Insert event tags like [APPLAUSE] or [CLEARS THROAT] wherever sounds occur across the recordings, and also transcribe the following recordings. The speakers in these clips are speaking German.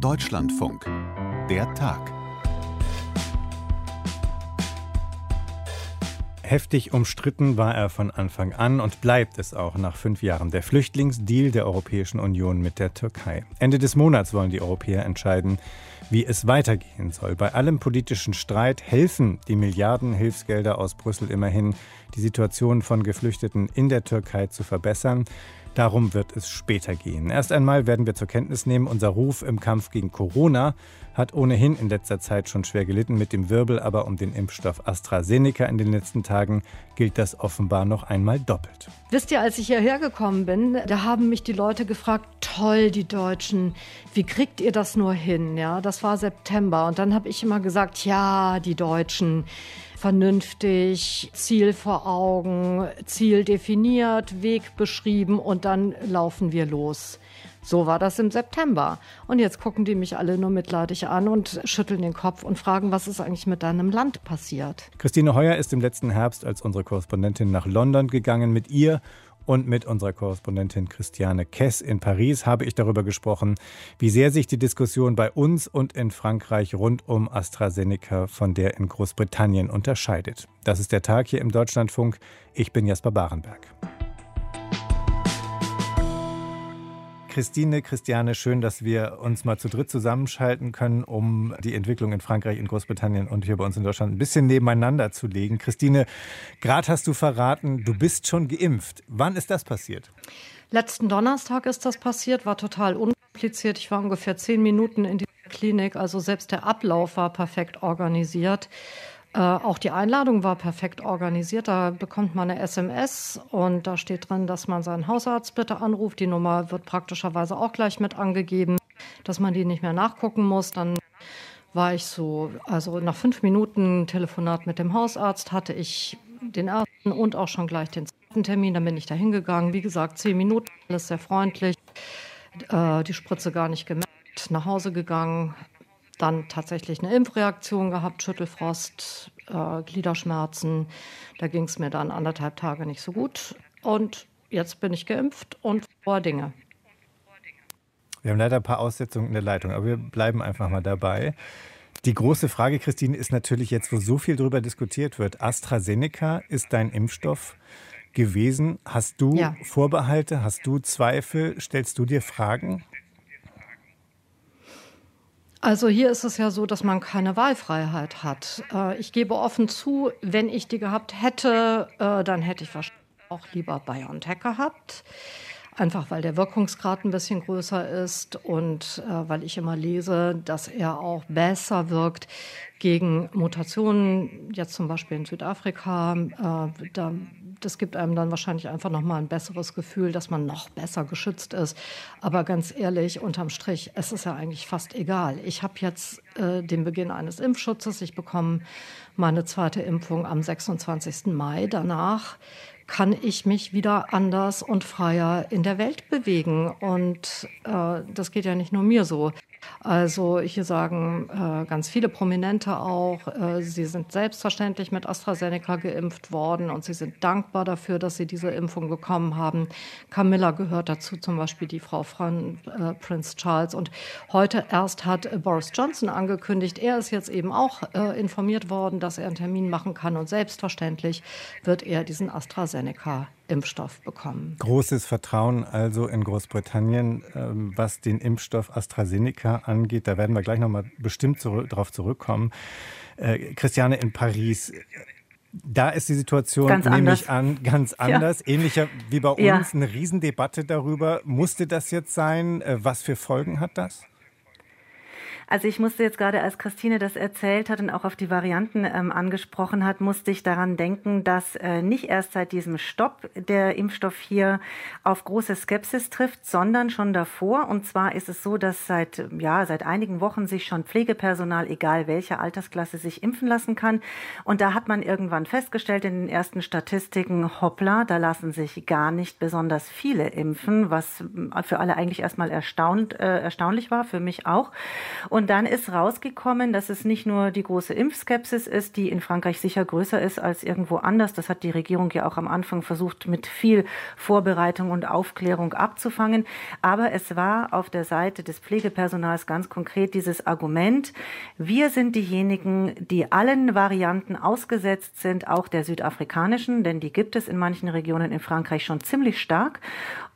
Deutschlandfunk. Der Tag. Heftig umstritten war er von Anfang an und bleibt es auch nach fünf Jahren. Der Flüchtlingsdeal der Europäischen Union mit der Türkei. Ende des Monats wollen die Europäer entscheiden, wie es weitergehen soll. Bei allem politischen Streit helfen die Milliarden Hilfsgelder aus Brüssel immerhin, die Situation von Geflüchteten in der Türkei zu verbessern. Darum wird es später gehen. Erst einmal werden wir zur Kenntnis nehmen, unser Ruf im Kampf gegen Corona hat ohnehin in letzter Zeit schon schwer gelitten mit dem Wirbel, aber um den Impfstoff AstraZeneca in den letzten Tagen gilt das offenbar noch einmal doppelt. Wisst ihr, als ich hierher gekommen bin, da haben mich die Leute gefragt, toll, die Deutschen, wie kriegt ihr das nur hin? Ja, das war September und dann habe ich immer gesagt, ja, die Deutschen vernünftig, Ziel vor Augen, Ziel definiert, Weg beschrieben und dann laufen wir los. So war das im September. Und jetzt gucken die mich alle nur mitleidig an und schütteln den Kopf und fragen, was ist eigentlich mit deinem Land passiert? Christine Heuer ist im letzten Herbst als unsere Korrespondentin nach London gegangen. Mit ihr und mit unserer Korrespondentin Christiane Kess in Paris habe ich darüber gesprochen, wie sehr sich die Diskussion bei uns und in Frankreich rund um AstraZeneca von der in Großbritannien unterscheidet. Das ist der Tag hier im Deutschlandfunk. Ich bin Jasper Barenberg. Christine, Christiane, schön, dass wir uns mal zu dritt zusammenschalten können, um die Entwicklung in Frankreich, in Großbritannien und hier bei uns in Deutschland ein bisschen nebeneinander zu legen. Christine, gerade hast du verraten, du bist schon geimpft. Wann ist das passiert? Letzten Donnerstag ist das passiert, war total unkompliziert. Ich war ungefähr zehn Minuten in die Klinik, also selbst der Ablauf war perfekt organisiert. Äh, auch die Einladung war perfekt organisiert. Da bekommt man eine SMS und da steht drin, dass man seinen Hausarzt bitte anruft. Die Nummer wird praktischerweise auch gleich mit angegeben, dass man die nicht mehr nachgucken muss. Dann war ich so, also nach fünf Minuten Telefonat mit dem Hausarzt hatte ich den ersten und auch schon gleich den zweiten Termin. Dann bin ich da hingegangen. Wie gesagt, zehn Minuten, alles sehr freundlich. Äh, die Spritze gar nicht gemerkt. Nach Hause gegangen, dann tatsächlich eine Impfreaktion gehabt, Schüttelfrost, äh, Gliederschmerzen. Da ging es mir dann anderthalb Tage nicht so gut. Und jetzt bin ich geimpft und vor Dinge. Wir haben leider ein paar Aussetzungen in der Leitung, aber wir bleiben einfach mal dabei. Die große Frage, Christine, ist natürlich jetzt, wo so viel darüber diskutiert wird. AstraZeneca ist dein Impfstoff gewesen. Hast du ja. Vorbehalte? Hast du Zweifel? Stellst du dir Fragen? Also hier ist es ja so, dass man keine Wahlfreiheit hat. Äh, ich gebe offen zu, wenn ich die gehabt hätte, äh, dann hätte ich wahrscheinlich auch lieber BioNTech gehabt. Einfach weil der Wirkungsgrad ein bisschen größer ist und äh, weil ich immer lese, dass er auch besser wirkt gegen Mutationen, jetzt zum Beispiel in Südafrika. Äh, da das gibt einem dann wahrscheinlich einfach noch mal ein besseres Gefühl, dass man noch besser geschützt ist. Aber ganz ehrlich, unterm Strich, es ist ja eigentlich fast egal. Ich habe jetzt äh, den Beginn eines Impfschutzes. Ich bekomme meine zweite Impfung am 26. Mai. Danach kann ich mich wieder anders und freier in der Welt bewegen. Und äh, das geht ja nicht nur mir so. Also hier sagen äh, ganz viele Prominente auch, äh, sie sind selbstverständlich mit AstraZeneca geimpft worden und sie sind dankbar dafür, dass sie diese Impfung bekommen haben. Camilla gehört dazu, zum Beispiel die Frau von äh, Prince Charles. Und heute erst hat Boris Johnson angekündigt, er ist jetzt eben auch äh, informiert worden, dass er einen Termin machen kann und selbstverständlich wird er diesen AstraZeneca Impfstoff bekommen. Großes Vertrauen also in Großbritannien, ähm, was den Impfstoff AstraZeneca angeht. Da werden wir gleich noch mal bestimmt zurück, darauf zurückkommen. Äh, Christiane in Paris. Da ist die Situation, ganz nehme ich an, ganz anders. Ja. Ähnlicher wie bei uns. Ja. Eine Riesendebatte darüber. Musste das jetzt sein? Äh, was für Folgen hat das? Also ich musste jetzt gerade, als Christine das erzählt hat und auch auf die Varianten ähm, angesprochen hat, musste ich daran denken, dass äh, nicht erst seit diesem Stopp der Impfstoff hier auf große Skepsis trifft, sondern schon davor. Und zwar ist es so, dass seit, ja, seit einigen Wochen sich schon Pflegepersonal, egal welcher Altersklasse, sich impfen lassen kann. Und da hat man irgendwann festgestellt in den ersten Statistiken, hoppla, da lassen sich gar nicht besonders viele impfen, was für alle eigentlich erstmal erstaunt, äh, erstaunlich war, für mich auch. Und Und dann ist rausgekommen, dass es nicht nur die große Impfskepsis ist, die in Frankreich sicher größer ist als irgendwo anders. Das hat die Regierung ja auch am Anfang versucht, mit viel Vorbereitung und Aufklärung abzufangen. Aber es war auf der Seite des Pflegepersonals ganz konkret dieses Argument, wir sind diejenigen, die allen Varianten ausgesetzt sind, auch der südafrikanischen, denn die gibt es in manchen Regionen in Frankreich schon ziemlich stark.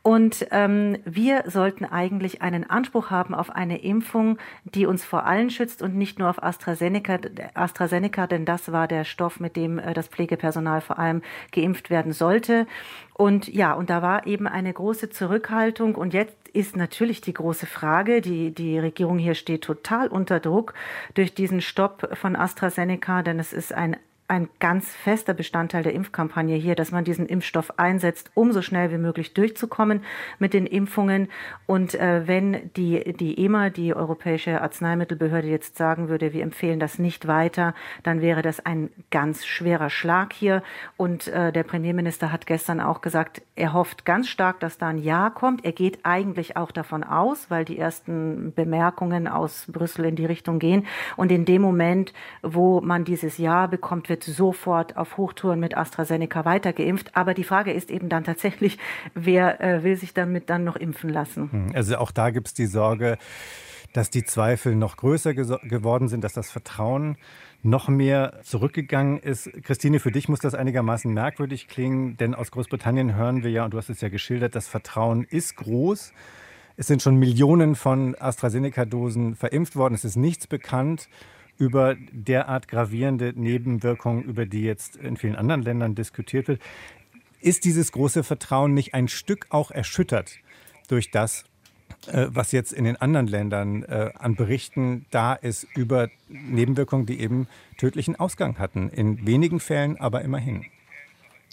Und ähm, wir sollten eigentlich einen Anspruch haben auf eine Impfung, die uns vor allen schützt und nicht nur auf AstraZeneca, AstraZeneca denn das war der Stoff, mit dem äh, das Pflegepersonal vor allem geimpft werden sollte. Und ja, und da war eben eine große Zurückhaltung. Und jetzt ist natürlich die große Frage, die, die Regierung hier steht total unter Druck durch diesen Stopp von AstraZeneca, denn es ist ein ein ganz fester Bestandteil der Impfkampagne hier, dass man diesen Impfstoff einsetzt, um so schnell wie möglich durchzukommen mit den Impfungen. Und äh, wenn die, die EMA, die Europäische Arzneimittelbehörde, jetzt sagen würde, wir empfehlen das nicht weiter, dann wäre das ein ganz schwerer Schlag hier. Und äh, der Premierminister hat gestern auch gesagt, er hofft ganz stark, dass da ein Ja kommt. Er geht eigentlich auch davon aus, weil die ersten Bemerkungen aus Brüssel in die Richtung gehen. Und in dem Moment, wo man dieses Ja bekommt, wird sofort auf Hochtouren mit AstraZeneca weitergeimpft. Aber die Frage ist eben dann tatsächlich, wer äh, will sich damit dann noch impfen lassen? Hm, also auch da gibt es die Sorge, dass die Zweifel noch größer geworden sind, dass das Vertrauen noch mehr zurückgegangen ist. Christine, für dich muss das einigermaßen merkwürdig klingen, denn aus Großbritannien hören wir ja, und du hast es ja geschildert, das Vertrauen ist groß. Es sind schon Millionen von AstraZeneca-Dosen verimpft worden. Es ist nichts bekannt über derart gravierende Nebenwirkungen, über die jetzt in vielen anderen Ländern diskutiert wird. Ist dieses große Vertrauen nicht ein Stück auch erschüttert durch das, was jetzt in den anderen Ländern äh, an Berichten da ist über Nebenwirkungen, die eben tödlichen Ausgang hatten? In wenigen Fällen, aber immerhin.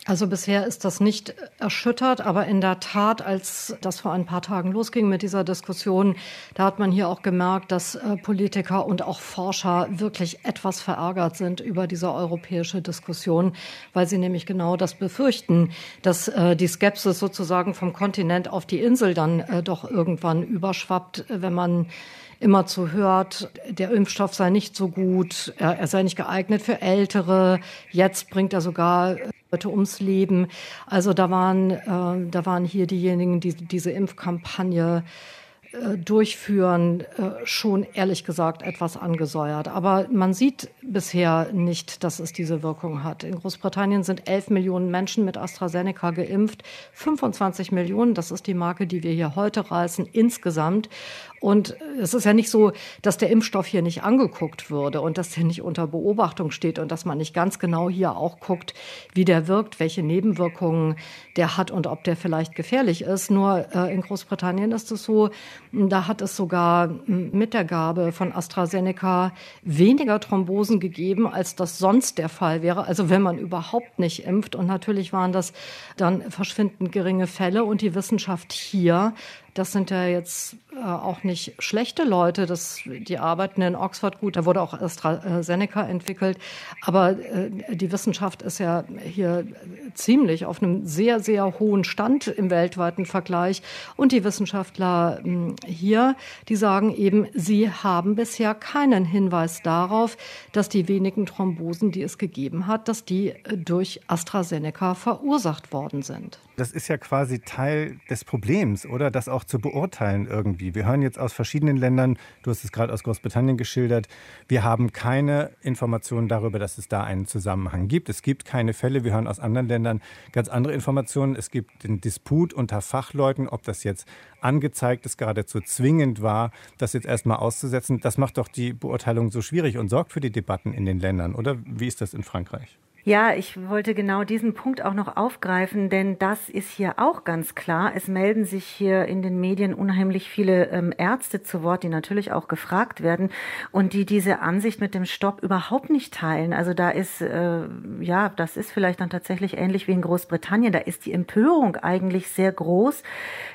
Also bisher ist das nicht erschüttert, aber in der Tat, als das vor ein paar Tagen losging mit dieser Diskussion, da hat man hier auch gemerkt, dass äh, Politiker und auch Forscher wirklich etwas verärgert sind über diese europäische Diskussion, weil sie nämlich genau das befürchten, dass äh, die Skepsis sozusagen vom Kontinent auf die Insel dann äh, doch irgendwann überschwappt, wenn man immer zu hört, der Impfstoff sei nicht so gut, er, er sei nicht geeignet für Ältere. Jetzt bringt er sogar Leute ums Leben. Also da waren, äh, da waren hier diejenigen, die diese Impfkampagne äh, durchführen, äh, schon ehrlich gesagt etwas angesäuert. Aber man sieht bisher nicht, dass es diese Wirkung hat. In Großbritannien sind 11 Millionen Menschen mit AstraZeneca geimpft, 25 Millionen, das ist die Marke, die wir hier heute reißen, insgesamt. Und es ist ja nicht so, dass der Impfstoff hier nicht angeguckt würde und dass der nicht unter Beobachtung steht und dass man nicht ganz genau hier auch guckt, wie der wirkt, welche Nebenwirkungen der hat und ob der vielleicht gefährlich ist. Nur äh, in Großbritannien ist es so, da hat es sogar mit der Gabe von AstraZeneca weniger Thrombosen gegeben, als das sonst der Fall wäre. Also wenn man überhaupt nicht impft. Und natürlich waren das dann verschwindend geringe Fälle. Und die Wissenschaft hier das sind ja jetzt äh, auch nicht schlechte Leute. Das, die arbeiten in Oxford gut. Da wurde auch AstraZeneca entwickelt. Aber äh, die Wissenschaft ist ja hier ziemlich auf einem sehr, sehr hohen Stand im weltweiten Vergleich. Und die Wissenschaftler äh, hier, die sagen eben, sie haben bisher keinen Hinweis darauf, dass die wenigen Thrombosen, die es gegeben hat, dass die äh, durch AstraZeneca verursacht worden sind. Das ist ja quasi Teil des Problems, oder? Dass auch zu beurteilen irgendwie. Wir hören jetzt aus verschiedenen Ländern, du hast es gerade aus Großbritannien geschildert, wir haben keine Informationen darüber, dass es da einen Zusammenhang gibt. Es gibt keine Fälle. Wir hören aus anderen Ländern ganz andere Informationen. Es gibt den Disput unter Fachleuten, ob das jetzt angezeigt ist, geradezu zwingend war, das jetzt erstmal auszusetzen. Das macht doch die Beurteilung so schwierig und sorgt für die Debatten in den Ländern, oder? Wie ist das in Frankreich? Ja, ich wollte genau diesen Punkt auch noch aufgreifen, denn das ist hier auch ganz klar. Es melden sich hier in den Medien unheimlich viele ähm, Ärzte zu Wort, die natürlich auch gefragt werden und die diese Ansicht mit dem Stopp überhaupt nicht teilen. Also da ist, äh, ja, das ist vielleicht dann tatsächlich ähnlich wie in Großbritannien. Da ist die Empörung eigentlich sehr groß.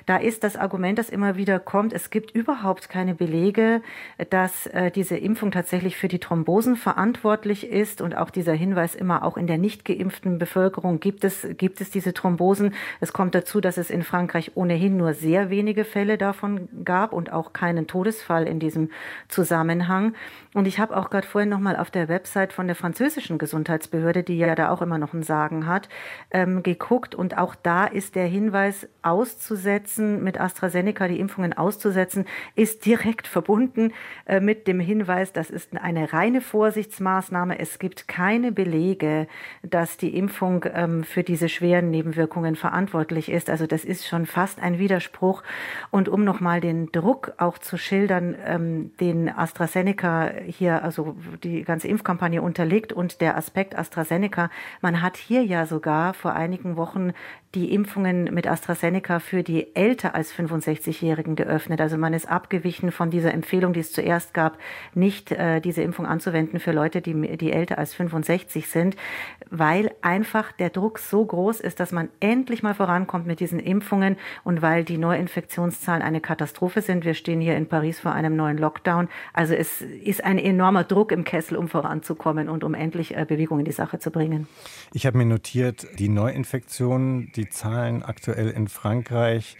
Da ist das Argument, das immer wieder kommt, es gibt überhaupt keine Belege, dass äh, diese Impfung tatsächlich für die Thrombosen verantwortlich ist und auch dieser Hinweis immer auch in der nicht geimpften Bevölkerung gibt es, gibt es diese Thrombosen. Es kommt dazu, dass es in Frankreich ohnehin nur sehr wenige Fälle davon gab und auch keinen Todesfall in diesem Zusammenhang. Und ich habe auch gerade vorhin noch mal auf der Website von der französischen Gesundheitsbehörde, die ja da auch immer noch ein Sagen hat, ähm, geguckt. Und auch da ist der Hinweis auszusetzen, mit AstraZeneca die Impfungen auszusetzen, ist direkt verbunden äh, mit dem Hinweis, das ist eine reine Vorsichtsmaßnahme. Es gibt keine Belege, dass die Impfung ähm, für diese schweren Nebenwirkungen verantwortlich ist. Also das ist schon fast ein Widerspruch. Und um noch mal den Druck auch zu schildern, ähm, den AstraZeneca hier also die ganze Impfkampagne unterliegt und der Aspekt AstraZeneca. Man hat hier ja sogar vor einigen Wochen die Impfungen mit AstraZeneca für die älter als 65-Jährigen geöffnet. Also man ist abgewichen von dieser Empfehlung, die es zuerst gab, nicht äh, diese Impfung anzuwenden für Leute, die, die älter als 65 sind, weil einfach der Druck so groß ist, dass man endlich mal vorankommt mit diesen Impfungen und weil die Neuinfektionszahlen eine Katastrophe sind. Wir stehen hier in Paris vor einem neuen Lockdown. Also es ist ein enormer Druck im Kessel, um voranzukommen und um endlich äh, Bewegung in die Sache zu bringen. Ich habe mir notiert, die Neuinfektionen, Zahlen aktuell in Frankreich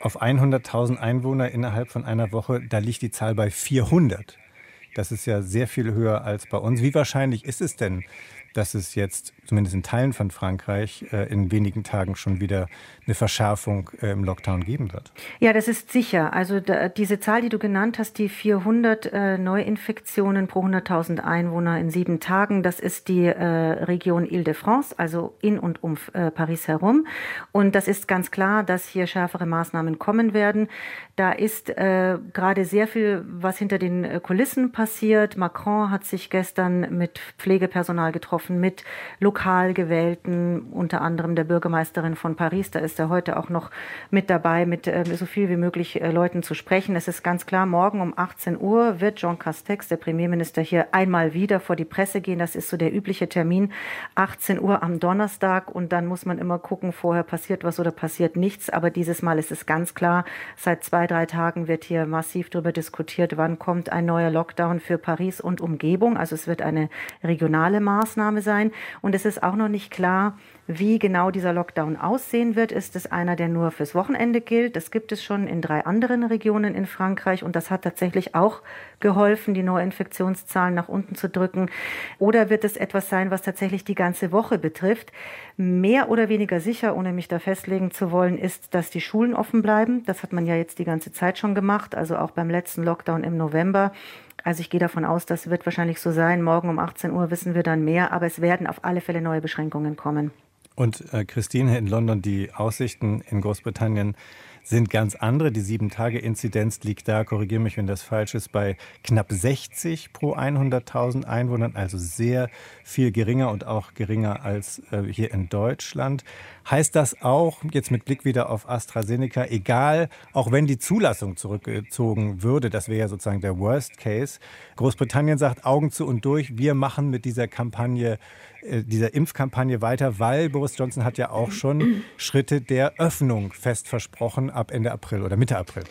auf 100.000 Einwohner innerhalb von einer Woche, da liegt die Zahl bei 400. Das ist ja sehr viel höher als bei uns. Wie wahrscheinlich ist es denn, dass es jetzt zumindest in Teilen von Frankreich äh, in wenigen Tagen schon wieder eine Verschärfung äh, im Lockdown geben wird. Ja, das ist sicher. Also diese Zahl, die du genannt hast, die 400 äh, Neuinfektionen pro 100.000 Einwohner in sieben Tagen, das ist die Region Ile-de-France, also in und um Paris herum. Und das ist ganz klar, dass hier schärfere Maßnahmen kommen werden. Da ist gerade sehr viel, was hinter den Kulissen passiert. Macron hat sich gestern mit Pflegepersonal getroffen, mit Lokalen lokal gewählten, unter anderem der Bürgermeisterin von Paris. Da ist er heute auch noch mit dabei, mit äh, so viel wie möglich äh, Leuten zu sprechen. Es ist ganz klar, morgen um 18 Uhr wird Jean Castex, der Premierminister, hier einmal wieder vor die Presse gehen. Das ist so der übliche Termin. 18 Uhr am Donnerstag und dann muss man immer gucken, vorher passiert was oder passiert nichts. Aber dieses Mal ist es ganz klar, seit zwei, drei Tagen wird hier massiv darüber diskutiert, wann kommt ein neuer Lockdown für Paris und Umgebung. Also es wird eine regionale Maßnahme sein. Und es ist ist auch noch nicht klar, wie genau dieser Lockdown aussehen wird. Ist es einer, der nur fürs Wochenende gilt? Das gibt es schon in drei anderen Regionen in Frankreich und das hat tatsächlich auch geholfen, die Neuinfektionszahlen nach unten zu drücken. Oder wird es etwas sein, was tatsächlich die ganze Woche betrifft? Mehr oder weniger sicher, ohne mich da festlegen zu wollen, ist, dass die Schulen offen bleiben. Das hat man ja jetzt die ganze Zeit schon gemacht, also auch beim letzten Lockdown im November. Also ich gehe davon aus, das wird wahrscheinlich so sein. Morgen um 18 Uhr wissen wir dann mehr, aber es werden auf alle Fälle neue Beschränkungen kommen. Und äh, Christine in London, die Aussichten in Großbritannien sind ganz andere. Die Sieben-Tage-Inzidenz liegt da, korrigiere mich, wenn das falsch ist, bei knapp 60 pro 100.000 Einwohnern, also sehr viel geringer und auch geringer als äh, hier in Deutschland. Heißt das auch, jetzt mit Blick wieder auf AstraZeneca, egal, auch wenn die Zulassung zurückgezogen würde, das wäre ja sozusagen der Worst Case, Großbritannien sagt Augen zu und durch, wir machen mit dieser Kampagne dieser Impfkampagne weiter, weil Boris Johnson hat ja auch schon [CLEARS THROAT] Schritte der Öffnung fest versprochen ab Ende April oder Mitte April.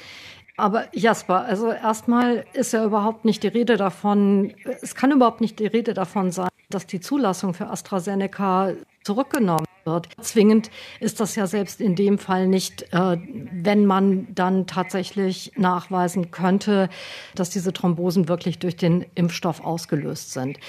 Aber Jasper, also erstmal ist ja überhaupt nicht die Rede davon, es kann überhaupt nicht die Rede davon sein, dass die Zulassung für AstraZeneca zurückgenommen wird. Zwingend ist das ja selbst in dem Fall nicht, äh, wenn man dann tatsächlich nachweisen könnte, dass diese Thrombosen wirklich durch den Impfstoff ausgelöst sind.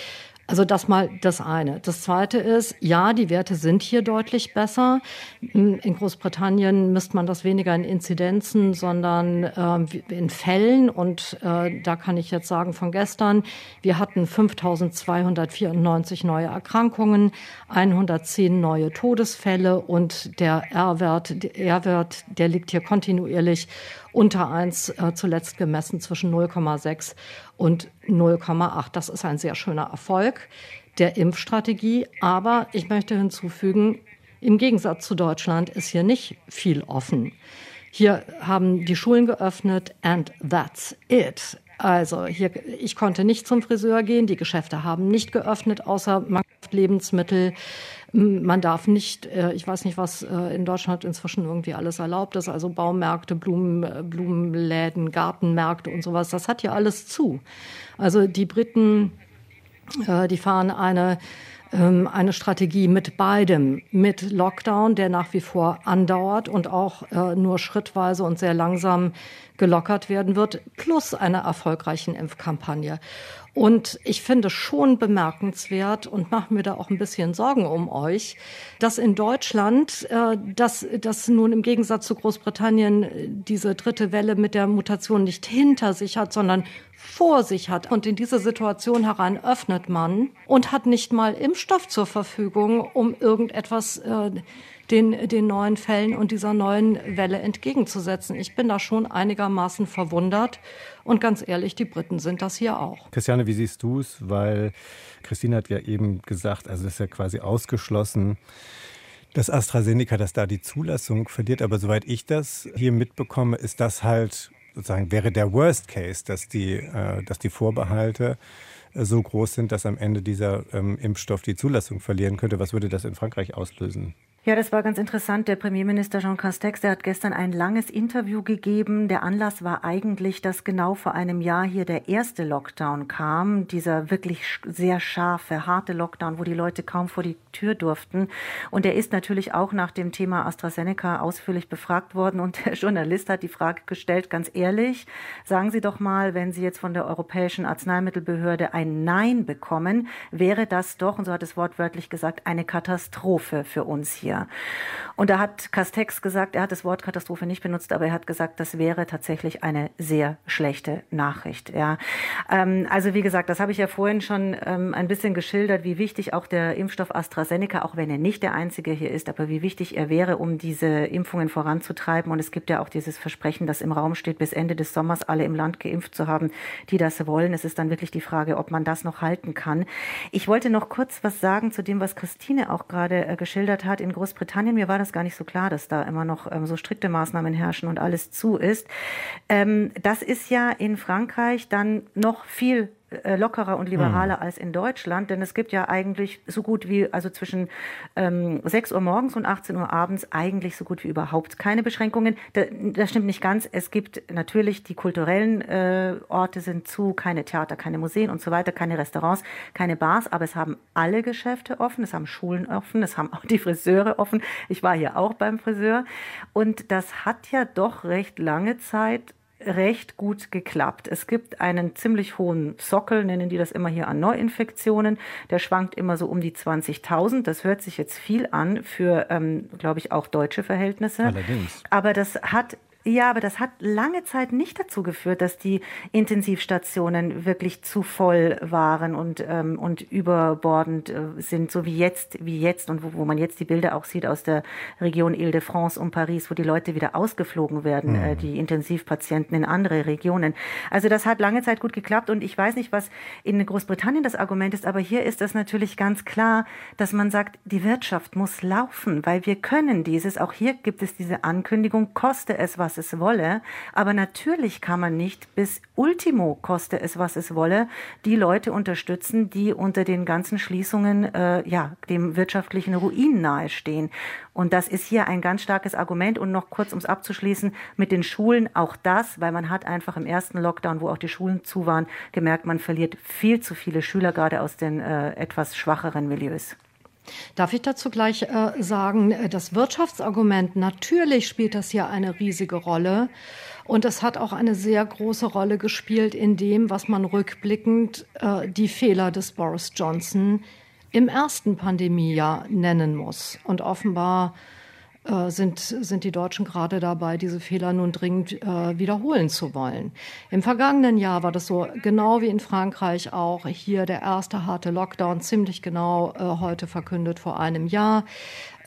Also das mal das eine. Das zweite ist, ja, die Werte sind hier deutlich besser. In Großbritannien misst man das weniger in Inzidenzen, sondern äh, in Fällen. Und äh, da kann ich jetzt sagen von gestern, wir hatten 5294 neue Erkrankungen, 110 neue Todesfälle und der R-Wert, der R-Wert, der liegt hier kontinuierlich unter 1 äh, zuletzt gemessen zwischen 0,6 und 0,8. Das ist ein sehr schöner Erfolg der Impfstrategie. Aber ich möchte hinzufügen, im Gegensatz zu Deutschland ist hier nicht viel offen. Hier haben die Schulen geöffnet and that's it. Also hier, ich konnte nicht zum Friseur gehen, die Geschäfte haben nicht geöffnet, außer Lebensmittel. Man darf nicht, äh, ich weiß nicht, was äh, in Deutschland inzwischen irgendwie alles erlaubt ist, also Baumärkte, Blumen, äh, Blumenläden, Gartenmärkte und sowas, das hat ja alles zu. Also die Briten, die fahren eine eine Strategie mit beidem, mit Lockdown, der nach wie vor andauert und auch äh, nur schrittweise und sehr langsam gelockert werden wird, plus einer erfolgreichen Impfkampagne. Und ich finde schon bemerkenswert und mache mir da auch ein bisschen Sorgen um euch, dass in Deutschland, äh, dass, dass nun im Gegensatz zu Großbritannien äh, diese dritte Welle mit der Mutation nicht hinter sich hat, sondern vor sich hat. Und in diese Situation herein öffnet man und hat nicht mal Impfstoff zur Verfügung, um irgendetwas äh, den, den neuen Fällen und dieser neuen Welle entgegenzusetzen. Ich bin da schon einigermaßen verwundert. Und ganz ehrlich, die Briten sind das hier auch. Christiane, wie siehst du es? Weil Christine hat ja eben gesagt, also es ist ja quasi ausgeschlossen, dass AstraZeneca, dass da die Zulassung verliert. Aber soweit ich das hier mitbekomme, ist das halt sozusagen wäre der Worst Case, dass die, äh, dass die Vorbehalte äh, so groß sind, dass am Ende dieser ähm, Impfstoff die Zulassung verlieren könnte. Was würde das in Frankreich auslösen? Ja, das war ganz interessant. Der Premierminister Jean Castex, der hat gestern ein langes Interview gegeben. Der Anlass war eigentlich, dass genau vor einem Jahr hier der erste Lockdown kam. Dieser wirklich sehr scharfe, harte Lockdown, wo die Leute kaum vor die Tür durften. Und er ist natürlich auch nach dem Thema AstraZeneca ausführlich befragt worden. Und der Journalist hat die Frage gestellt, ganz ehrlich, sagen Sie doch mal, wenn Sie jetzt von der Europäischen Arzneimittelbehörde ein Nein bekommen, wäre das doch, und so hat es wortwörtlich gesagt, eine Katastrophe für uns hier hier. Und da hat Castex gesagt, er hat das Wort Katastrophe nicht benutzt, aber er hat gesagt, das wäre tatsächlich eine sehr schlechte Nachricht. Ja. Ähm, also wie gesagt, das habe ich ja vorhin schon ähm, ein bisschen geschildert, wie wichtig auch der Impfstoff AstraZeneca, auch wenn er nicht der einzige hier ist, aber wie wichtig er wäre, um diese Impfungen voranzutreiben. Und es gibt ja auch dieses Versprechen, das im Raum steht, bis Ende des Sommers alle im Land geimpft zu haben, die das wollen. Es ist dann wirklich die Frage, ob man das noch halten kann. Ich wollte noch kurz was sagen zu dem, was Christine auch gerade äh, geschildert hat. In Großbritannien, mir war das gar nicht so klar, dass da immer noch ähm, so strikte Maßnahmen herrschen und alles zu ist. Ähm, das ist ja in Frankreich dann noch viel lockerer und liberaler mhm. als in Deutschland, denn es gibt ja eigentlich so gut wie, also zwischen ähm, 6 Uhr morgens und 18 Uhr abends eigentlich so gut wie überhaupt keine Beschränkungen. Da, das stimmt nicht ganz. Es gibt natürlich die kulturellen äh, Orte sind zu, keine Theater, keine Museen und so weiter, keine Restaurants, keine Bars, aber es haben alle Geschäfte offen, es haben Schulen offen, es haben auch die Friseure offen. Ich war hier auch beim Friseur und das hat ja doch recht lange Zeit recht gut geklappt. Es gibt einen ziemlich hohen Sockel, nennen die das immer hier an Neuinfektionen. Der schwankt immer so um die 20.000. Das hört sich jetzt viel an für, ähm, glaube ich, auch deutsche Verhältnisse. Allerdings. Aber das hat ja, aber das hat lange Zeit nicht dazu geführt, dass die Intensivstationen wirklich zu voll waren und, ähm, und überbordend äh, sind, so wie jetzt, wie jetzt und wo, wo man jetzt die Bilder auch sieht aus der Region Ile-de-France und Paris, wo die Leute wieder ausgeflogen werden, mhm. äh, die Intensivpatienten in andere Regionen. Also das hat lange Zeit gut geklappt und ich weiß nicht, was in Großbritannien das Argument ist, aber hier ist das natürlich ganz klar, dass man sagt, die Wirtschaft muss laufen, weil wir können dieses. Auch hier gibt es diese Ankündigung, koste es was was es wolle. Aber natürlich kann man nicht bis Ultimo, koste es, was es wolle, die Leute unterstützen, die unter den ganzen Schließungen äh, ja, dem wirtschaftlichen Ruin nahestehen. Und das ist hier ein ganz starkes Argument. Und noch kurz, um es abzuschließen, mit den Schulen auch das, weil man hat einfach im ersten Lockdown, wo auch die Schulen zu waren, gemerkt, man verliert viel zu viele Schüler, gerade aus den äh, etwas schwacheren Milieus. Darf ich dazu gleich äh, sagen, äh, das Wirtschaftsargument, natürlich spielt das hier eine riesige Rolle. Und es hat auch eine sehr große Rolle gespielt in dem, was man rückblickend äh, die Fehler des Boris Johnson im ersten Pandemiejahr nennen muss. Und offenbar sind, sind die Deutschen gerade dabei, diese Fehler nun dringend äh, wiederholen zu wollen. Im vergangenen Jahr war das so, genau wie in Frankreich auch, hier der erste harte Lockdown, ziemlich genau äh, heute verkündet vor einem Jahr.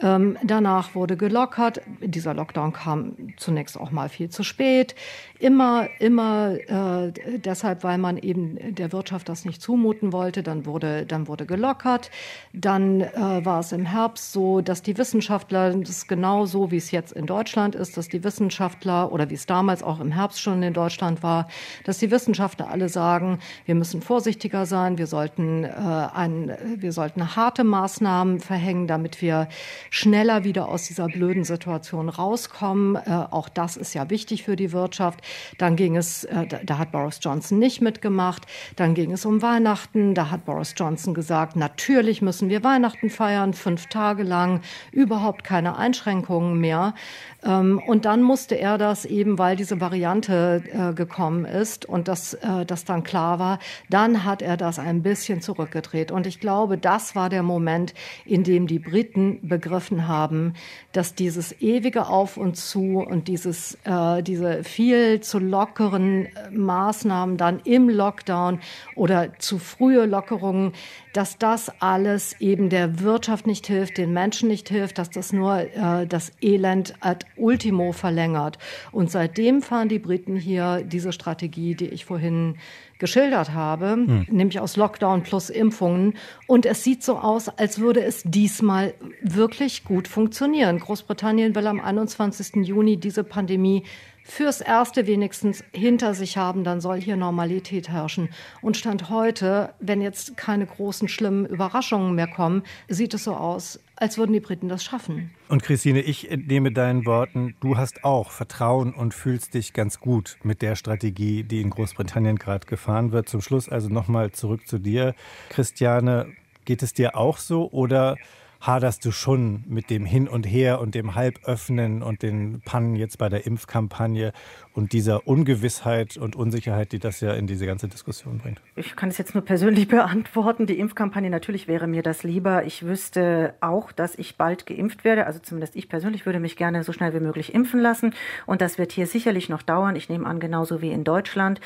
Ähm, danach wurde gelockert. Dieser Lockdown kam zunächst auch mal viel zu spät. Immer, immer äh, deshalb, weil man eben der Wirtschaft das nicht zumuten wollte. Dann wurde, dann wurde gelockert. Dann äh, war es im Herbst so, dass die Wissenschaftler, das ist genau so, wie es jetzt in Deutschland ist, dass die Wissenschaftler oder wie es damals auch im Herbst schon in Deutschland war, dass die Wissenschaftler alle sagen, wir müssen vorsichtiger sein, wir sollten, äh, ein, wir sollten harte Maßnahmen verhängen, damit wir schneller wieder aus dieser blöden Situation rauskommen. Äh, auch das ist ja wichtig für die Wirtschaft. Dann ging es, äh, da hat Boris Johnson nicht mitgemacht. Dann ging es um Weihnachten. Da hat Boris Johnson gesagt, natürlich müssen wir Weihnachten feiern, fünf Tage lang, überhaupt keine Einschränkungen mehr. Ähm, und dann musste er das eben, weil diese Variante äh, gekommen ist und das, äh, das dann klar war, dann hat er das ein bisschen zurückgedreht. Und ich glaube, das war der Moment, in dem die Briten begriffen haben, dass dieses ewige Auf und Zu und dieses, äh, diese viel zu lockeren Maßnahmen dann im Lockdown oder zu frühe Lockerungen, dass das alles eben der Wirtschaft nicht hilft, den Menschen nicht hilft, dass das nur äh, das Elend ad ultimo verlängert. Und seitdem fahren die Briten hier diese Strategie, die ich vorhin geschildert habe, hm. nämlich aus Lockdown plus Impfungen. Und es sieht so aus, als würde es diesmal wirklich gut funktionieren. Großbritannien will am 21. Juni diese Pandemie fürs Erste wenigstens hinter sich haben, dann soll hier Normalität herrschen. Und Stand heute, wenn jetzt keine großen, schlimmen Überraschungen mehr kommen, sieht es so aus, als würden die Briten das schaffen. Und Christine, ich entnehme deinen Worten, du hast auch Vertrauen und fühlst dich ganz gut mit der Strategie, die in Großbritannien gerade gefahren wird. Zum Schluss also nochmal zurück zu dir. Christiane, geht es dir auch so oder haderst du schon mit dem Hin und Her und dem Halböffnen und den Pannen jetzt bei der Impfkampagne und dieser Ungewissheit und Unsicherheit, die das ja in diese ganze Diskussion bringt? Ich kann es jetzt nur persönlich [LAUGHS] beantworten. Die Impfkampagne, natürlich wäre mir das lieber. Ich wüsste auch, dass ich bald geimpft werde. Also zumindest ich persönlich würde mich gerne so schnell wie möglich impfen lassen. Und das wird hier sicherlich noch dauern. Ich nehme an, genauso wie in Deutschland.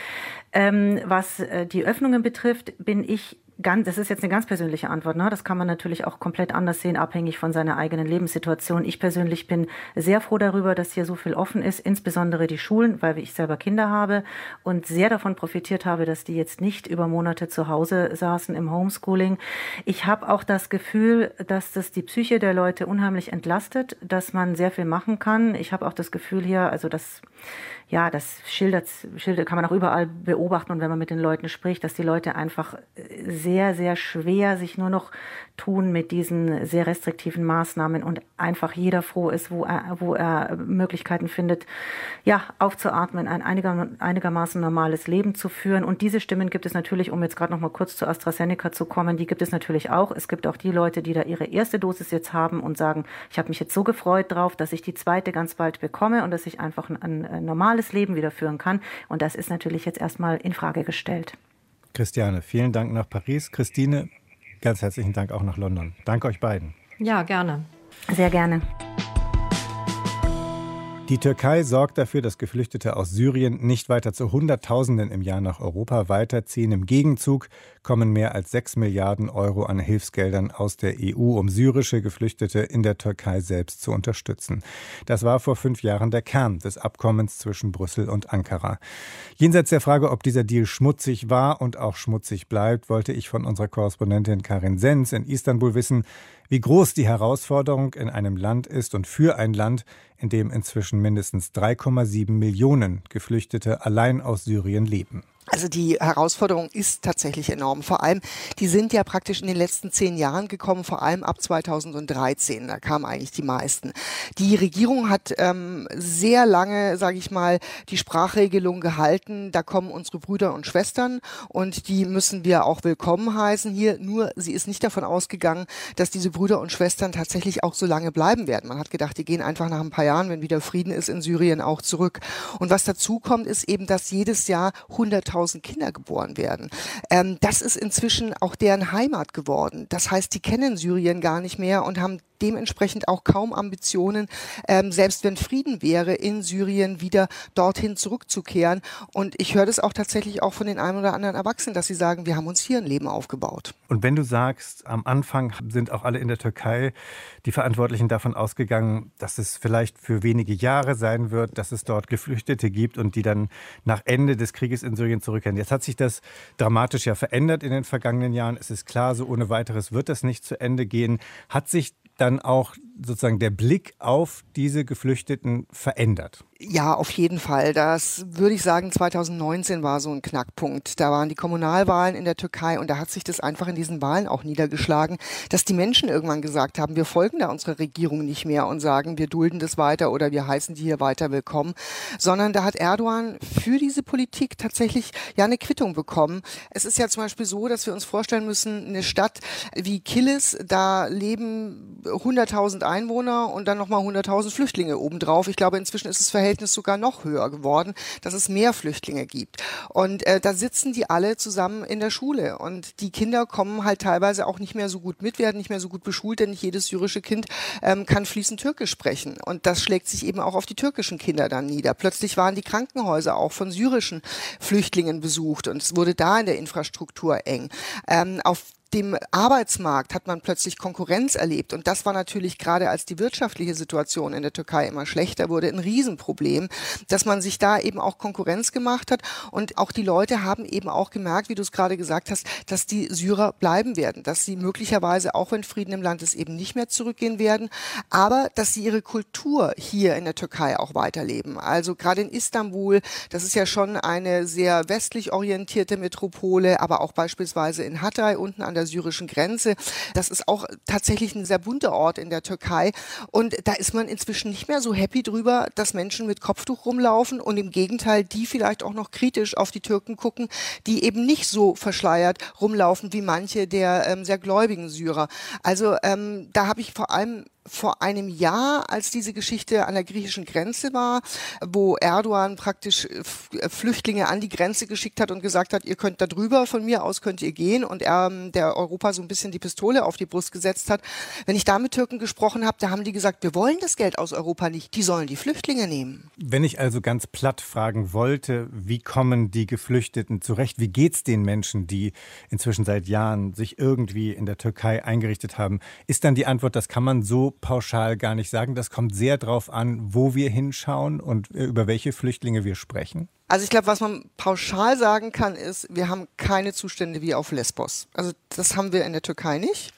Ähm, was äh, die Öffnungen betrifft, bin ich ganz, das ist jetzt eine ganz persönliche Antwort, ne? Das kann man natürlich auch komplett anders sehen, abhängig von seiner eigenen Lebenssituation. Ich persönlich bin sehr froh darüber, dass hier so viel offen ist, insbesondere die Schulen, weil ich selber Kinder habe und sehr davon profitiert habe, dass die jetzt nicht über Monate zu Hause saßen im Homeschooling. Ich habe auch das Gefühl, dass das die Psyche der Leute unheimlich entlastet, dass man sehr viel machen kann. Ich habe auch das Gefühl hier, also dass ja, das schildert, schildert, kann man auch überall beobachten und wenn man mit den Leuten spricht, dass die Leute einfach äh, sehr, sehr schwer sich nur noch tun mit diesen sehr restriktiven Maßnahmen und einfach jeder froh ist, wo er, wo er Möglichkeiten findet, ja, aufzuatmen, ein einiger, einigermaßen normales Leben zu führen. Und diese Stimmen gibt es natürlich, um jetzt gerade noch mal kurz zu AstraZeneca zu kommen, die gibt es natürlich auch. Es gibt auch die Leute, die da ihre erste Dosis jetzt haben und sagen, ich habe mich jetzt so gefreut drauf, dass ich die zweite ganz bald bekomme und dass ich einfach ein, ein normales Leben wieder führen kann. Und das ist natürlich jetzt erstmal in Frage gestellt. Christiane, vielen Dank nach Paris. Christine, Ganz herzlichen Dank auch nach London. Danke euch beiden. Ja, gerne. Sehr gerne. Die Türkei sorgt dafür, dass Geflüchtete aus Syrien nicht weiter zu Hunderttausenden im Jahr nach Europa weiterziehen. Im Gegenzug kommen mehr als sechs Milliarden Euro an Hilfsgeldern aus der EU, um syrische Geflüchtete in der Türkei selbst zu unterstützen. Das war vor fünf Jahren der Kern des Abkommens zwischen Brüssel und Ankara. Jenseits der Frage, ob dieser Deal schmutzig war und auch schmutzig bleibt, wollte ich von unserer Korrespondentin Karin Sens in Istanbul wissen, wie groß die Herausforderung in einem Land ist und für ein Land, in dem inzwischen mindestens 3,7 Millionen Geflüchtete allein aus Syrien leben. Also die Herausforderung ist tatsächlich enorm. Vor allem, die sind ja praktisch in den letzten zehn Jahren gekommen, vor allem ab 2013. Da kamen eigentlich die meisten. Die Regierung hat ähm, sehr lange, sage ich mal, die Sprachregelung gehalten. Da kommen unsere Brüder und Schwestern und die müssen wir auch willkommen heißen hier. Nur sie ist nicht davon ausgegangen, dass diese Brüder und Schwestern tatsächlich auch so lange bleiben werden. Man hat gedacht, die gehen einfach nach ein paar Jahren, wenn wieder Frieden ist in Syrien, auch zurück. Und was dazu kommt, ist eben, dass jedes Jahr 100.000 100.000 Kinder geboren werden. Ähm, das ist inzwischen auch deren Heimat geworden. Das heißt, die kennen Syrien gar nicht mehr und haben dementsprechend auch kaum Ambitionen, ähm, selbst wenn Frieden wäre, in Syrien wieder dorthin zurückzukehren. Und ich höre das auch tatsächlich auch von den einen oder anderen Erwachsenen, dass sie sagen, wir haben uns hier ein Leben aufgebaut. Und wenn du sagst, am Anfang sind auch alle in der Türkei, die Verantwortlichen davon ausgegangen, dass es vielleicht für wenige Jahre sein wird, dass es dort Geflüchtete gibt und die dann nach Ende des Krieges in Syrien zurückkehren. Jetzt hat sich das dramatisch ja verändert in den vergangenen Jahren. Es ist klar, so ohne weiteres wird das nicht zu Ende gehen. Hat sich dann auch sozusagen der Blick auf diese Geflüchteten verändert? Ja, auf jeden Fall. Das würde ich sagen, 2019 war so ein Knackpunkt. Da waren die Kommunalwahlen in der Türkei und da hat sich das einfach in diesen Wahlen auch niedergeschlagen, dass die Menschen irgendwann gesagt haben, wir folgen da unserer Regierung nicht mehr und sagen, wir dulden das weiter oder wir heißen die hier weiter willkommen, sondern da hat Erdogan für diese Politik tatsächlich ja eine Quittung bekommen. Es ist ja zum Beispiel so, dass wir uns vorstellen müssen, eine Stadt wie Kilis, da leben 100.000 Einwohner und dann nochmal 100.000 Flüchtlinge obendrauf. Ich glaube, inzwischen ist Verhältnis Verhältnis sogar noch höher geworden, dass es mehr Flüchtlinge gibt. Und äh, da sitzen die alle zusammen in der Schule und die Kinder kommen halt teilweise auch nicht mehr so gut mit, werden nicht mehr so gut beschult, denn nicht jedes syrische Kind ähm, kann fließend Türkisch sprechen. Und das schlägt sich eben auch auf die türkischen Kinder dann nieder. Plötzlich waren die Krankenhäuser auch von syrischen Flüchtlingen besucht und es wurde da in der Infrastruktur eng. Ähm, auf dem Arbeitsmarkt hat man plötzlich Konkurrenz erlebt. Und das war natürlich gerade als die wirtschaftliche Situation in der Türkei immer schlechter wurde, ein Riesenproblem, dass man sich da eben auch Konkurrenz gemacht hat. Und auch die Leute haben eben auch gemerkt, wie du es gerade gesagt hast, dass die Syrer bleiben werden, dass sie möglicherweise, auch wenn Frieden im Land ist, eben nicht mehr zurückgehen werden, aber dass sie ihre Kultur hier in der Türkei auch weiterleben. Also gerade in Istanbul, das ist ja schon eine sehr westlich orientierte Metropole, aber auch beispielsweise in Hatay unten an der syrischen Grenze. Das ist auch tatsächlich ein sehr bunter Ort in der Türkei. Und da ist man inzwischen nicht mehr so happy drüber, dass Menschen mit Kopftuch rumlaufen und im Gegenteil, die vielleicht auch noch kritisch auf die Türken gucken, die eben nicht so verschleiert rumlaufen wie manche der ähm, sehr gläubigen Syrer. Also ähm, da habe ich vor allem vor einem Jahr, als diese Geschichte an der griechischen Grenze war, wo Erdogan praktisch äh, äh, Flüchtlinge an die Grenze geschickt hat und gesagt hat, ihr könnt da drüber, von mir aus könnt ihr gehen und er ähm, der Europa so ein bisschen die Pistole auf die Brust gesetzt hat. Wenn ich da mit Türken gesprochen habe, da haben die gesagt, wir wollen das Geld aus Europa nicht, die sollen die Flüchtlinge nehmen. Wenn ich also ganz platt fragen wollte, wie kommen die Geflüchteten zurecht? Wie geht's den Menschen, die inzwischen seit Jahren sich irgendwie in der Türkei eingerichtet haben? Ist dann die Antwort, das kann man so pauschal gar nicht sagen. Das kommt sehr darauf an, wo wir hinschauen und äh, über welche Flüchtlinge wir sprechen. Also ich glaube, was man pauschal sagen kann, ist, wir haben keine Zustände wie auf Lesbos. Also das haben wir in der Türkei nicht.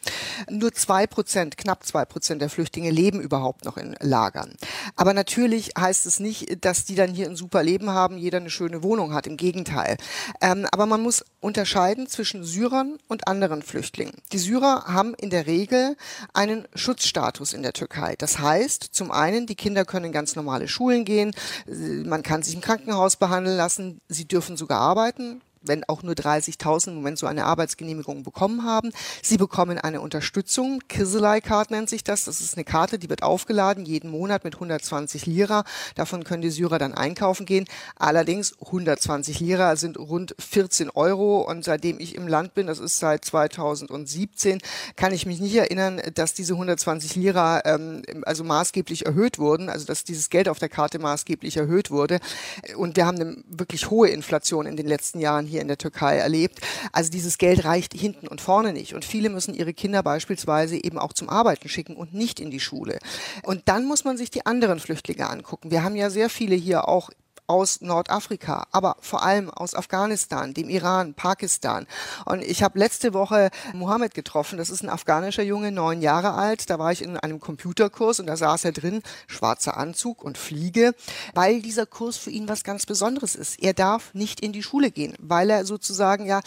Nur zwei Prozent, knapp zwei Prozent der Flüchtlinge leben überhaupt noch in Lagern. Aber natürlich heißt es nicht, dass die dann hier ein super Leben haben, jeder eine schöne Wohnung hat. Im Gegenteil. Ähm, aber man muss unterscheiden zwischen Syrern und anderen Flüchtlingen. Die Syrer haben in der Regel einen Schutzstatus in der Türkei. Das heißt, zum einen, die Kinder können in ganz normale Schulen gehen, man kann sich im Krankenhaus behandeln, behandeln lassen. Sie dürfen sogar arbeiten wenn auch nur 30.000 im Moment so eine Arbeitsgenehmigung bekommen haben. Sie bekommen eine Unterstützung. Kiselei Card nennt sich das. Das ist eine Karte, die wird aufgeladen jeden Monat mit 120 Lira. Davon können die Syrer dann einkaufen gehen. Allerdings 120 Lira sind rund 14 Euro. Und seitdem ich im Land bin, das ist seit 2017, kann ich mich nicht erinnern, dass diese 120 Lira ähm, also maßgeblich erhöht wurden. Also dass dieses Geld auf der Karte maßgeblich erhöht wurde. Und wir haben eine wirklich hohe Inflation in den letzten Jahren hier in der Türkei erlebt. Also dieses Geld reicht hinten und vorne nicht. Und viele müssen ihre Kinder beispielsweise eben auch zum Arbeiten schicken und nicht in die Schule. Und dann muss man sich die anderen Flüchtlinge angucken. Wir haben ja sehr viele hier auch aus Nordafrika, aber vor allem aus Afghanistan, dem Iran, Pakistan. Und ich habe letzte Woche Mohammed getroffen. Das ist ein afghanischer Junge, neun Jahre alt. Da war ich in einem Computerkurs und da saß er drin, schwarzer Anzug und Fliege, weil dieser Kurs für ihn was ganz Besonderes ist. Er darf nicht in die Schule gehen, weil er sozusagen ja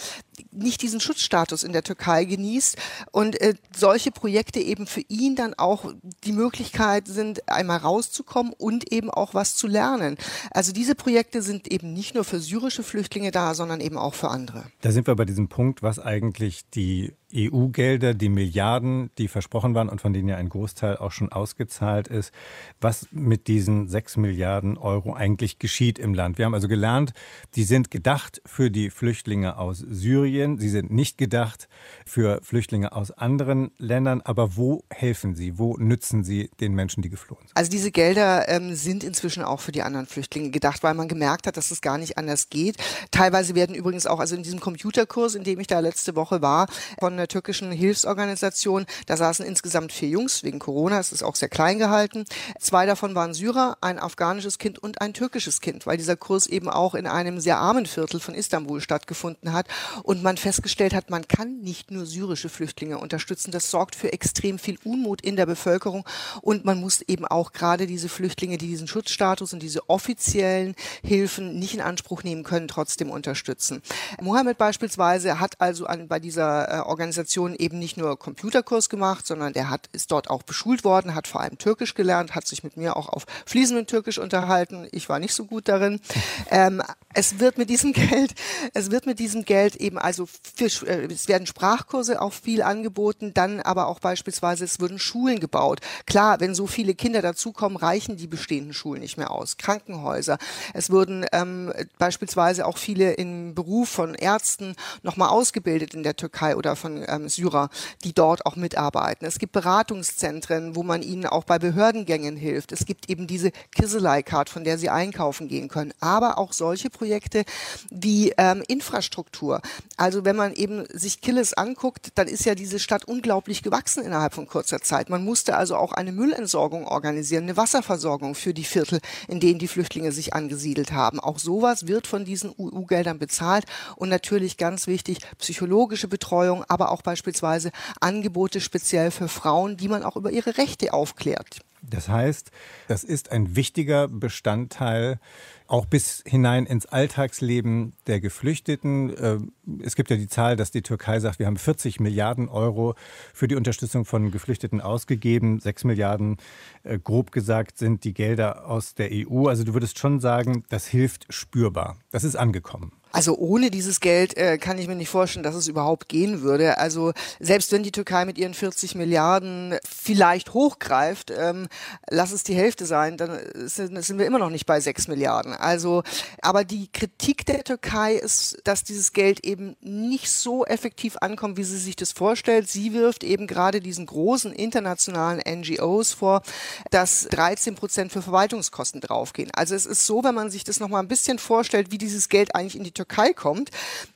nicht diesen Schutzstatus in der Türkei genießt und äh, solche Projekte eben für ihn dann auch die Möglichkeit sind, einmal rauszukommen und eben auch was zu lernen. Also diese Projekte sind eben nicht nur für syrische Flüchtlinge da, sondern eben auch für andere. Da sind wir bei diesem Punkt, was eigentlich die EU-Gelder, die Milliarden, die versprochen waren und von denen ja ein Großteil auch schon ausgezahlt ist, was mit diesen sechs Milliarden Euro eigentlich geschieht im Land. Wir haben also gelernt, die sind gedacht für die Flüchtlinge aus Syrien, sie sind nicht gedacht für Flüchtlinge aus anderen Ländern, aber wo helfen sie, wo nützen sie den Menschen, die geflohen sind? Also diese Gelder ähm, sind inzwischen auch für die anderen Flüchtlinge gedacht, weil man gemerkt hat, dass es gar nicht anders geht. Teilweise werden übrigens auch, also in diesem Computerkurs, in dem ich da letzte Woche war, von einer türkischen Hilfsorganisation. Da saßen insgesamt vier Jungs wegen Corona. Es ist auch sehr klein gehalten. Zwei davon waren Syrer, ein afghanisches Kind und ein türkisches Kind, weil dieser Kurs eben auch in einem sehr armen Viertel von Istanbul stattgefunden hat und man festgestellt hat, man kann nicht nur syrische Flüchtlinge unterstützen. Das sorgt für extrem viel Unmut in der Bevölkerung und man muss eben auch gerade diese Flüchtlinge, die diesen Schutzstatus und diese offiziellen Hilfen nicht in Anspruch nehmen können, trotzdem unterstützen. Mohammed beispielsweise hat also an, bei dieser äh, Organisation eben nicht nur Computerkurs gemacht, sondern der hat, ist dort auch beschult worden, hat vor allem Türkisch gelernt, hat sich mit mir auch auf fließendem Türkisch unterhalten. Ich war nicht so gut darin. [LAUGHS] Ähm, es wird mit diesem Geld, es wird mit diesem Geld eben also für, äh, es werden Sprachkurse auch viel angeboten, dann aber auch beispielsweise es wurden Schulen gebaut. Klar, wenn so viele Kinder dazukommen, reichen die bestehenden Schulen nicht mehr aus. Krankenhäuser. Es wurden ähm, beispielsweise auch viele im Beruf von Ärzten nochmal ausgebildet in der Türkei oder von ähm, Syrer, die dort auch mitarbeiten. Es gibt Beratungszentren, wo man ihnen auch bei Behördengängen hilft. Es gibt eben diese Kiselei-Card, von der sie einkaufen gehen können. Aber auch solche Projekte wie ähm, Infrastruktur. Also wenn man eben sich Killes anguckt, dann ist ja diese Stadt unglaublich gewachsen innerhalb von kurzer Zeit. Man musste also auch eine Müllentsorgung organisieren, eine Wasserversorgung für die Viertel, in denen die Flüchtlinge sich angesiedelt haben. Auch sowas wird von diesen EU-Geldern bezahlt und natürlich ganz wichtig psychologische Betreuung, aber auch beispielsweise Angebote speziell für Frauen, die man auch über ihre Rechte aufklärt. Das heißt, das ist ein wichtiger Bestandteil auch bis hinein ins Alltagsleben der Geflüchteten. Äh, es gibt ja die Zahl, dass die Türkei sagt, wir haben 40 Milliarden Euro für die Unterstützung von Geflüchteten ausgegeben. Sechs Milliarden, äh, grob gesagt, sind die Gelder aus der EU. Also du würdest schon sagen, das hilft spürbar. Das ist angekommen. Also ohne dieses Geld äh, kann ich mir nicht vorstellen, dass es überhaupt gehen würde. Also selbst wenn die Türkei mit ihren 40 Milliarden vielleicht hochgreift, ähm, lass es die Hälfte sein, dann sind, sind wir immer noch nicht bei 6 Milliarden. Also, aber die Kritik der Türkei ist, dass dieses Geld eben nicht so effektiv ankommt, wie sie sich das vorstellt. Sie wirft eben gerade diesen großen internationalen NGOs vor, dass 13 Prozent für Verwaltungskosten draufgehen. Also es ist so, wenn man sich das noch mal ein bisschen vorstellt, wie dieses Geld eigentlich in die Türkei kommt.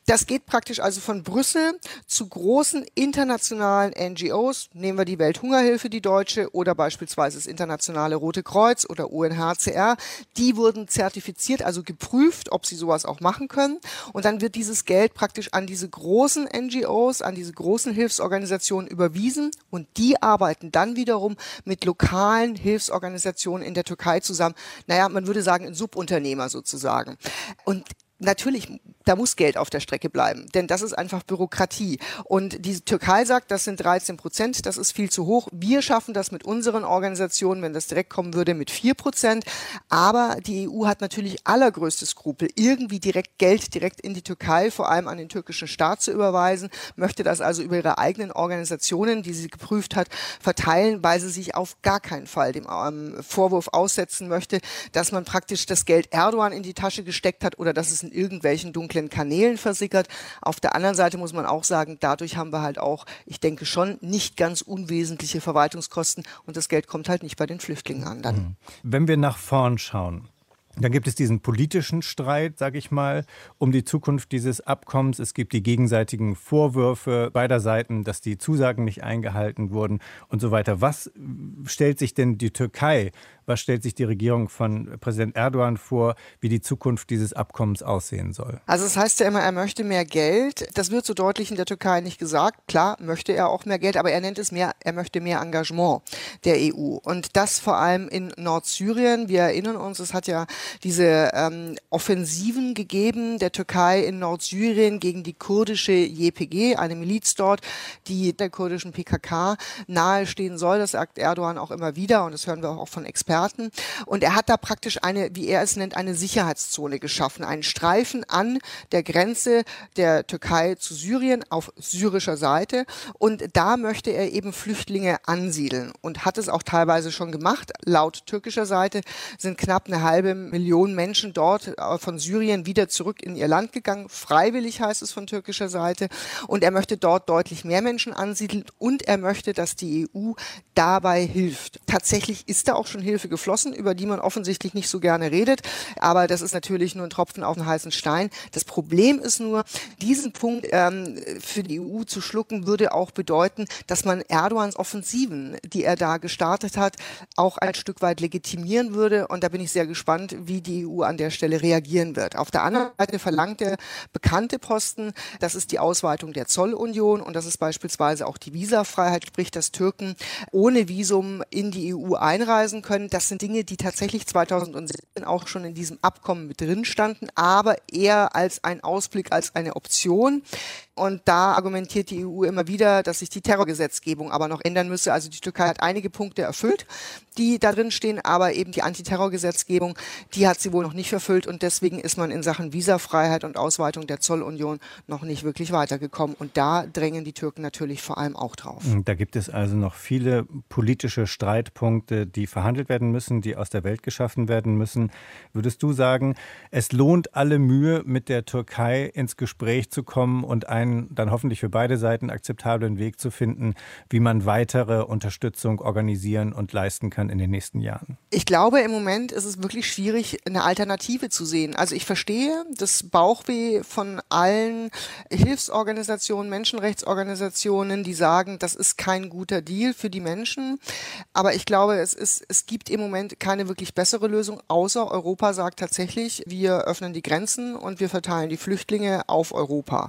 Das geht praktisch also von Brüssel zu großen internationalen NGOs. Nehmen wir die Welthungerhilfe, die deutsche, oder beispielsweise das Internationale Rote Kreuz oder UNHCR. Die wurden zertifiziert, also geprüft, ob sie sowas auch machen können. Und dann wird dieses Geld praktisch an diese großen NGOs, an diese großen Hilfsorganisationen überwiesen. Und die arbeiten dann wiederum mit lokalen Hilfsorganisationen in der Türkei zusammen. Naja, man würde sagen, ein Subunternehmer sozusagen. Und natürlich da muss Geld auf der Strecke bleiben, denn das ist einfach Bürokratie. Und die Türkei sagt, das sind 13 Prozent, das ist viel zu hoch. Wir schaffen das mit unseren Organisationen, wenn das direkt kommen würde, mit 4 Prozent. Aber die EU hat natürlich allergrößte Skrupel, irgendwie direkt Geld direkt in die Türkei, vor allem an den türkischen Staat zu überweisen, möchte das also über ihre eigenen Organisationen, die sie geprüft hat, verteilen, weil sie sich auf gar keinen Fall dem ähm, Vorwurf aussetzen möchte, dass man praktisch das Geld Erdogan in die Tasche gesteckt hat oder dass es in irgendwelchen dunklen Kanälen versickert. Auf der anderen Seite muss man auch sagen, dadurch haben wir halt auch, ich denke schon, nicht ganz unwesentliche Verwaltungskosten und das Geld kommt halt nicht bei den Flüchtlingen an. Dann. Mhm. Wenn wir nach vorn schauen, dann gibt es diesen politischen Streit, sage ich mal, um die Zukunft dieses Abkommens. Es gibt die gegenseitigen Vorwürfe beider Seiten, dass die Zusagen nicht eingehalten wurden und so weiter. Was stellt sich denn die Türkei was stellt sich die Regierung von Präsident Erdogan vor, wie die Zukunft dieses Abkommens aussehen soll? Also es das heißt ja immer, er möchte mehr Geld. Das wird so deutlich in der Türkei nicht gesagt. Klar, möchte er auch mehr Geld, aber er nennt es mehr, er möchte mehr Engagement der EU. Und das vor allem in Nordsyrien. Wir erinnern uns, es hat ja diese ähm, Offensiven gegeben der Türkei in Nordsyrien gegen die kurdische JPG, eine Miliz dort, die der kurdischen PKK nahestehen soll. Das sagt Erdogan auch immer wieder und das hören wir auch von Experten Experten. Und er hat da praktisch eine, wie er es nennt, eine Sicherheitszone geschaffen, einen Streifen an der Grenze der Türkei zu Syrien auf syrischer Seite. Und da möchte er eben Flüchtlinge ansiedeln und hat es auch teilweise schon gemacht. Laut türkischer Seite sind knapp eine halbe Million Menschen dort äh, von Syrien wieder zurück in ihr Land gegangen. Freiwillig heißt es von türkischer Seite. Und er möchte dort deutlich mehr Menschen ansiedeln und er möchte, dass die EU dabei hilft. Tatsächlich ist da auch schon Hilfe Töpfe geflossen, über die man offensichtlich nicht so gerne redet. Aber das ist natürlich nur ein Tropfen auf den heißen Stein. Das Problem ist nur, diesen Punkt ähm, für die EU zu schlucken, würde auch bedeuten, dass man Erdogans Offensiven, die er da gestartet hat, auch ein Stück weit legitimieren würde. Und da bin ich sehr gespannt, wie die EU an der Stelle reagieren wird. Auf der anderen Seite verlangt er bekannte Posten. Das ist die Ausweitung der Zollunion und das ist beispielsweise auch die Visafreiheit, sprich, dass Türken ohne Visum in die EU einreisen können. Das sind Dinge, die tatsächlich 2017 auch schon in diesem Abkommen mit drin standen, aber eher als ein Ausblick, als eine Option. Und da argumentiert die EU immer wieder, dass sich die Terrorgesetzgebung aber noch ändern müsse. Also die Türkei hat einige Punkte erfüllt, die da drin stehen, aber eben die Antiterrorgesetzgebung, die hat sie wohl noch nicht erfüllt und deswegen ist man in Sachen Visafreiheit und Ausweitung der Zollunion noch nicht wirklich weitergekommen. Und da drängen die Türken natürlich vor allem auch drauf. Da gibt es also noch viele politische Streitpunkte, die verhandelt werden müssen, die aus der Welt geschaffen werden müssen. Würdest du sagen, es lohnt alle Mühe, mit der Türkei ins Gespräch zu kommen und ein einen dann hoffentlich für beide Seiten akzeptablen Weg zu finden, wie man weitere Unterstützung organisieren und leisten kann in den nächsten Jahren? Ich glaube, im Moment ist es wirklich schwierig, eine Alternative zu sehen. Also ich verstehe das Bauchweh von allen Hilfsorganisationen, Menschenrechtsorganisationen, die sagen, das ist kein guter Deal für die Menschen. Aber ich glaube, es ist, es gibt im Moment keine wirklich bessere Lösung, außer Europa sagt tatsächlich, wir öffnen die Grenzen und wir verteilen die Flüchtlinge auf Europa.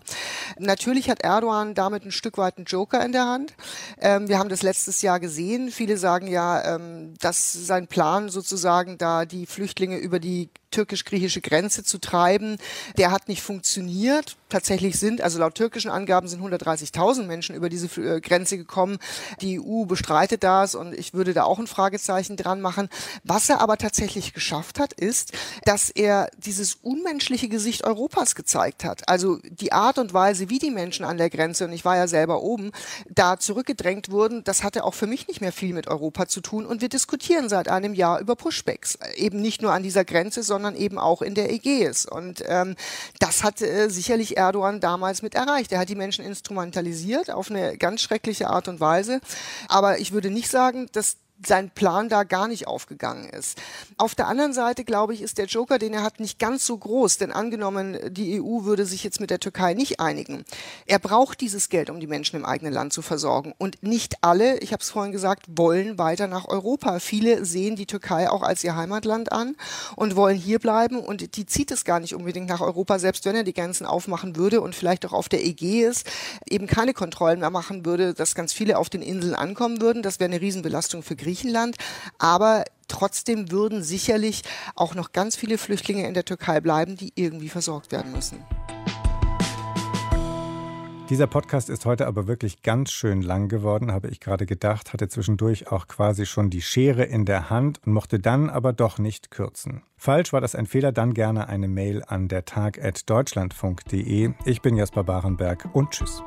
Natürlich hat Erdogan damit ein Stück weit einen Joker in der Hand. Ähm, wir haben das letztes Jahr gesehen. Viele sagen ja, ähm, dass sein Plan sozusagen da die Flüchtlinge über die türkisch-griechische Grenze zu treiben. Der hat nicht funktioniert. Tatsächlich sind, also laut türkischen Angaben sind 130.000 Menschen über diese äh, Grenze gekommen. Die EU bestreitet das und ich würde da auch ein Fragezeichen dran machen. Was er aber tatsächlich geschafft hat, ist, dass er dieses unmenschliche Gesicht Europas gezeigt hat. Also die Art und Weise, wie die Menschen an der Grenze, und ich war ja selber oben, da zurückgedrängt wurden, das hatte auch für mich nicht mehr viel mit Europa zu tun. Und wir diskutieren seit einem Jahr über Pushbacks. Eben nicht nur an dieser Grenze, sondern sondern eben auch in der Ägäis. Und ähm, das hat äh, sicherlich Erdogan damals mit erreicht. Er hat die Menschen instrumentalisiert auf eine ganz schreckliche Art und Weise. Aber ich würde nicht sagen, dass sein Plan da gar nicht aufgegangen ist. Auf der anderen Seite, glaube ich, ist der Joker, den er hat, nicht ganz so groß, denn angenommen, die EU würde sich jetzt mit der Türkei nicht einigen. Er braucht dieses Geld, um die Menschen im eigenen Land zu versorgen. Und nicht alle, ich habe es vorhin gesagt, wollen weiter nach Europa. Viele sehen die Türkei auch als ihr Heimatland an und wollen hier bleiben und die zieht es gar nicht unbedingt nach Europa, selbst wenn er die Grenzen aufmachen würde und vielleicht auch auf der Ägäis eben keine Kontrollen mehr machen würde, dass ganz viele auf den Inseln ankommen würden. Das wäre eine Riesenbelastung für Griechenland. Aber trotzdem würden sicherlich auch noch ganz viele Flüchtlinge in der Türkei bleiben, die irgendwie versorgt werden müssen. Dieser Podcast ist heute aber wirklich ganz schön lang geworden, habe ich gerade gedacht, hatte zwischendurch auch quasi schon die Schere in der Hand und mochte dann aber doch nicht kürzen. Falsch war das ein Fehler, dann gerne eine Mail an der Tag at deutschlandfunk.de. Ich bin Jasper Barenberg und tschüss.